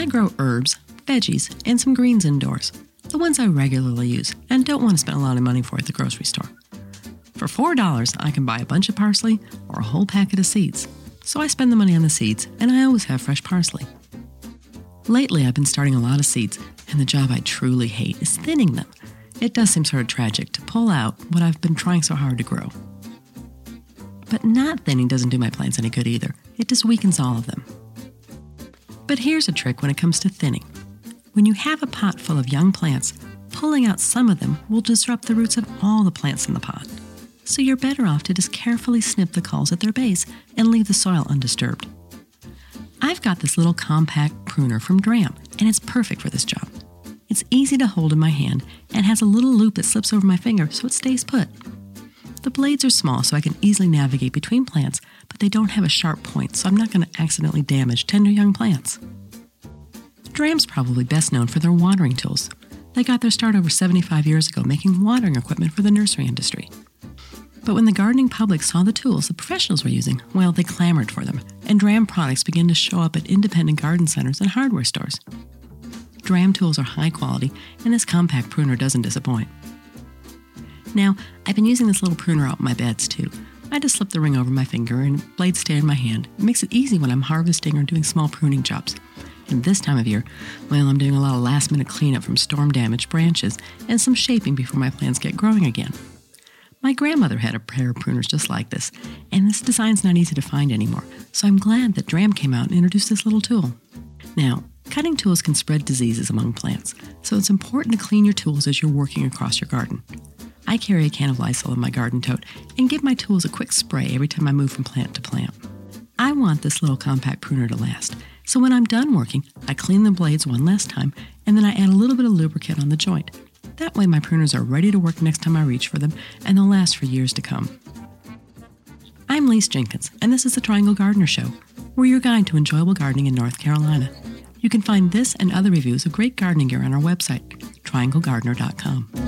I grow herbs, veggies, and some greens indoors, the ones I regularly use and don't want to spend a lot of money for at the grocery store. For $4, I can buy a bunch of parsley or a whole packet of seeds. So I spend the money on the seeds, and I always have fresh parsley. Lately, I've been starting a lot of seeds, and the job I truly hate is thinning them. It does seem sort of tragic to pull out what I've been trying so hard to grow. But not thinning doesn't do my plants any good either. It just weakens all of them. But here's a trick when it comes to thinning. When you have a pot full of young plants, pulling out some of them will disrupt the roots of all the plants in the pot. So you're better off to just carefully snip the culls at their base and leave the soil undisturbed. I've got this little compact pruner from Dramm, and it's perfect for this job. It's easy to hold in my hand and has a little loop that slips over my finger so it stays put. The blades are small so I can easily navigate between plants, but they don't have a sharp point, so I'm not going to accidentally damage tender young plants. Dramm's probably best known for their watering tools. They got their start over 75 years ago making watering equipment for the nursery industry. But when the gardening public saw the tools the professionals were using, well, they clamored for them, and Dramm products began to show up at independent garden centers and hardware stores. Dram tools are high quality, and this compact pruner doesn't disappoint. Now, I've been using this little pruner out in my beds too. I just slip the ring over my finger and blade stay in my hand. It makes it easy when I'm harvesting or doing small pruning jobs. And this time of year, well, I'm doing a lot of last minute cleanup from storm damaged branches and some shaping before my plants get growing again. My grandmother had a pair of pruners just like this, and this design's not easy to find anymore, so I'm glad that Dramm came out and introduced this little tool. Now, cutting tools can spread diseases among plants, so it's important to clean your tools as you're working across your garden. I carry a can of Lysol in my garden tote and give my tools a quick spray every time I move from plant to plant. I want this little compact pruner to last, so when I'm done working, I clean the blades one last time and then I add a little bit of lubricant on the joint. That way, my pruners are ready to work next time I reach for them, and they'll last for years to come. I'm Lise Jenkins, and this is the Triangle Gardener Show. We're your guide to enjoyable gardening in North Carolina. You can find this and other reviews of great gardening gear on our website, trianglegardener.com.